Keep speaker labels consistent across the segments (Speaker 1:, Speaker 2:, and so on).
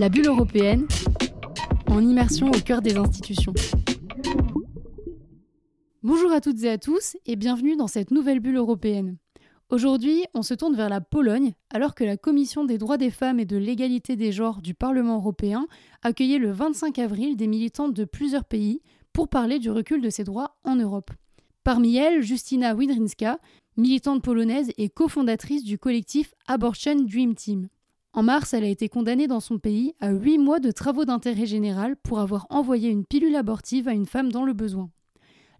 Speaker 1: La bulle européenne, en immersion au cœur des institutions. Bonjour à toutes et à tous et bienvenue dans cette nouvelle bulle européenne. Aujourd'hui, on se tourne vers la Pologne alors que la Commission des droits des femmes et de l'égalité des genres du Parlement européen accueillait le 25 avril des militantes de plusieurs pays pour parler du recul de ces droits en Europe. Parmi elles, Justina Widrinska, militante polonaise et cofondatrice du collectif Abortion Dream Team. En mars, elle a été condamnée dans son pays à 8 mois de travaux d'intérêt général pour avoir envoyé une pilule abortive à une femme dans le besoin.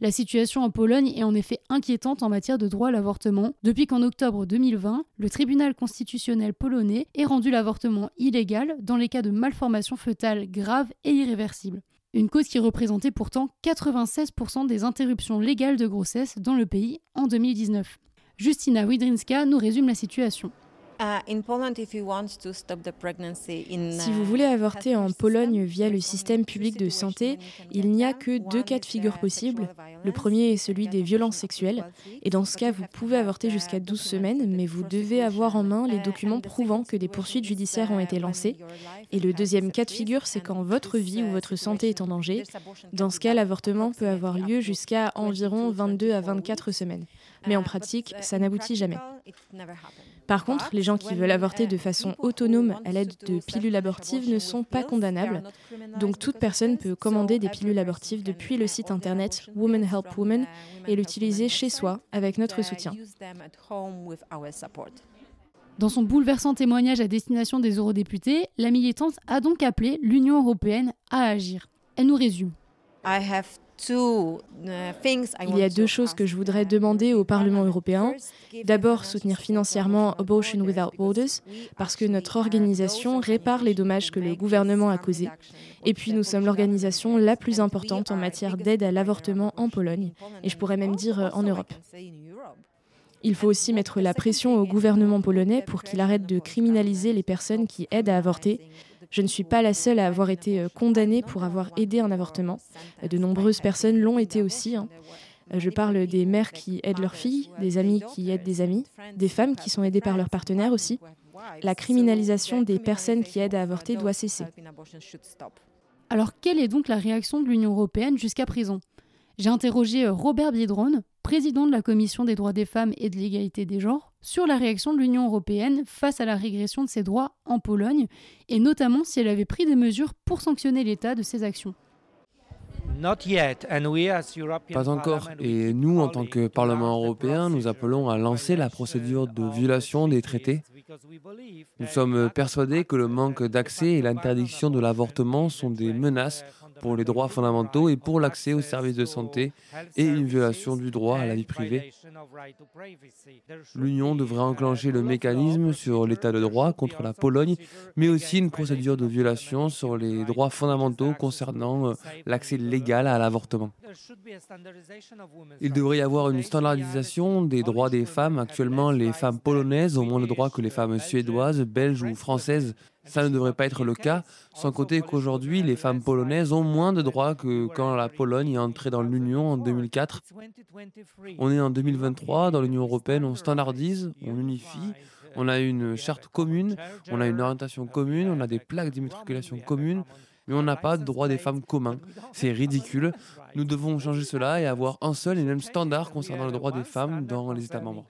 Speaker 1: La situation en Pologne est en effet inquiétante en matière de droit à l'avortement, depuis qu'en octobre 2020, le tribunal constitutionnel polonais ait rendu l'avortement illégal dans les cas de malformation fœtale grave et irréversible. Une cause qui représentait pourtant 96% des interruptions légales de grossesse dans le pays en 2019. Justina Widrinska nous résume la situation.
Speaker 2: Si vous voulez avorter en Pologne via le système public de santé, il n'y a que deux cas de figure possibles. Le premier est celui des violences sexuelles. Et dans ce cas, vous pouvez avorter jusqu'à 12 semaines, mais vous devez avoir en main les documents prouvant que des poursuites judiciaires ont été lancées. Et le deuxième cas de figure, c'est quand votre vie ou votre santé est en danger. Dans ce cas, l'avortement peut avoir lieu jusqu'à environ 22 à 24 semaines. Mais en pratique, ça n'aboutit jamais. Par contre, les gens qui veulent avorter de façon autonome à l'aide de pilules abortives ne sont pas condamnables. Donc toute personne peut commander des pilules abortives depuis le site internet Women Help Women et l'utiliser chez soi avec notre soutien.
Speaker 1: Dans son bouleversant témoignage à destination des eurodéputés, la militante a donc appelé l'Union européenne à agir. Elle nous résume.
Speaker 2: Il y a deux choses que je voudrais demander au Parlement européen. D'abord, soutenir financièrement Abortion Without Borders, parce que notre organisation répare les dommages que le gouvernement a causés. Et puis, nous sommes l'organisation la plus importante en matière d'aide à l'avortement en Pologne, et je pourrais même dire euh, en Europe. Il faut aussi mettre la pression au gouvernement polonais pour qu'il arrête de criminaliser les personnes qui aident à avorter, je ne suis pas la seule à avoir été euh, condamnée pour avoir aidé un avortement. De nombreuses personnes l'ont été aussi. Hein. Euh, je parle des mères qui aident leurs filles, des amis qui aident des amis, des femmes qui sont aidées par leurs partenaires aussi. La criminalisation des personnes qui aident à avorter doit cesser.
Speaker 1: Alors quelle est donc la réaction de l'Union européenne jusqu'à présent? J'ai interrogé euh, Robert Biedron, président de la Commission des droits des femmes et de l'égalité des genres, sur la réaction de l'Union européenne face à la régression de ses droits en Pologne, et notamment si elle avait pris des mesures pour sanctionner l'État de ses actions.
Speaker 3: Pas encore. Et nous, en tant que Parlement européen, nous appelons à lancer la procédure de violation des traités. Nous sommes persuadés que le manque d'accès et l'interdiction de l'avortement sont des menaces pour les droits fondamentaux et pour l'accès aux services de santé et une violation du droit à la vie privée. L'Union devrait enclencher le mécanisme sur l'état de droit contre la Pologne, mais aussi une procédure de violation sur les droits fondamentaux concernant euh, l'accès légal à l'avortement. Il devrait y avoir une standardisation des droits des femmes. Actuellement, les femmes polonaises ont moins de droits que les femmes suédoises, belges ou françaises ça ne devrait pas être le cas, sans compter qu'aujourd'hui, les femmes polonaises ont moins de droits que quand la Pologne est entrée dans l'Union en 2004. On est en 2023, dans l'Union européenne, on standardise, on unifie, on a une charte commune, on a une orientation commune, on a des plaques d'immatriculation communes, mais on n'a pas de droit des femmes communs. C'est ridicule. Nous devons changer cela et avoir un seul et même standard concernant le droit des femmes dans les États membres.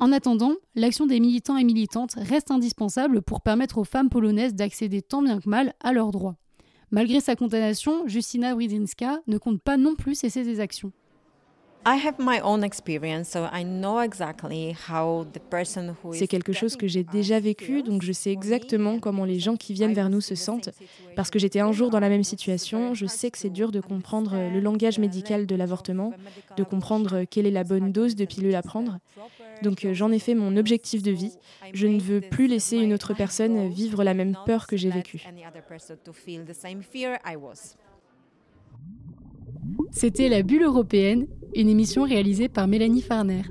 Speaker 1: En attendant, l'action des militants et militantes reste indispensable pour permettre aux femmes polonaises d'accéder tant bien que mal à leurs droits. Malgré sa condamnation, Justina Wydzinska ne compte pas non plus cesser ses actions.
Speaker 2: C'est quelque chose que j'ai déjà vécu, donc je sais exactement comment les gens qui viennent vers nous se sentent. Parce que j'étais un jour dans la même situation, je sais que c'est dur de comprendre le langage médical de l'avortement, de comprendre quelle est la bonne dose de pilule à prendre. Donc euh, j'en ai fait mon objectif de vie. Je ne veux plus laisser une autre personne vivre la même peur que j'ai vécue.
Speaker 1: C'était La Bulle européenne, une émission réalisée par Mélanie Farner.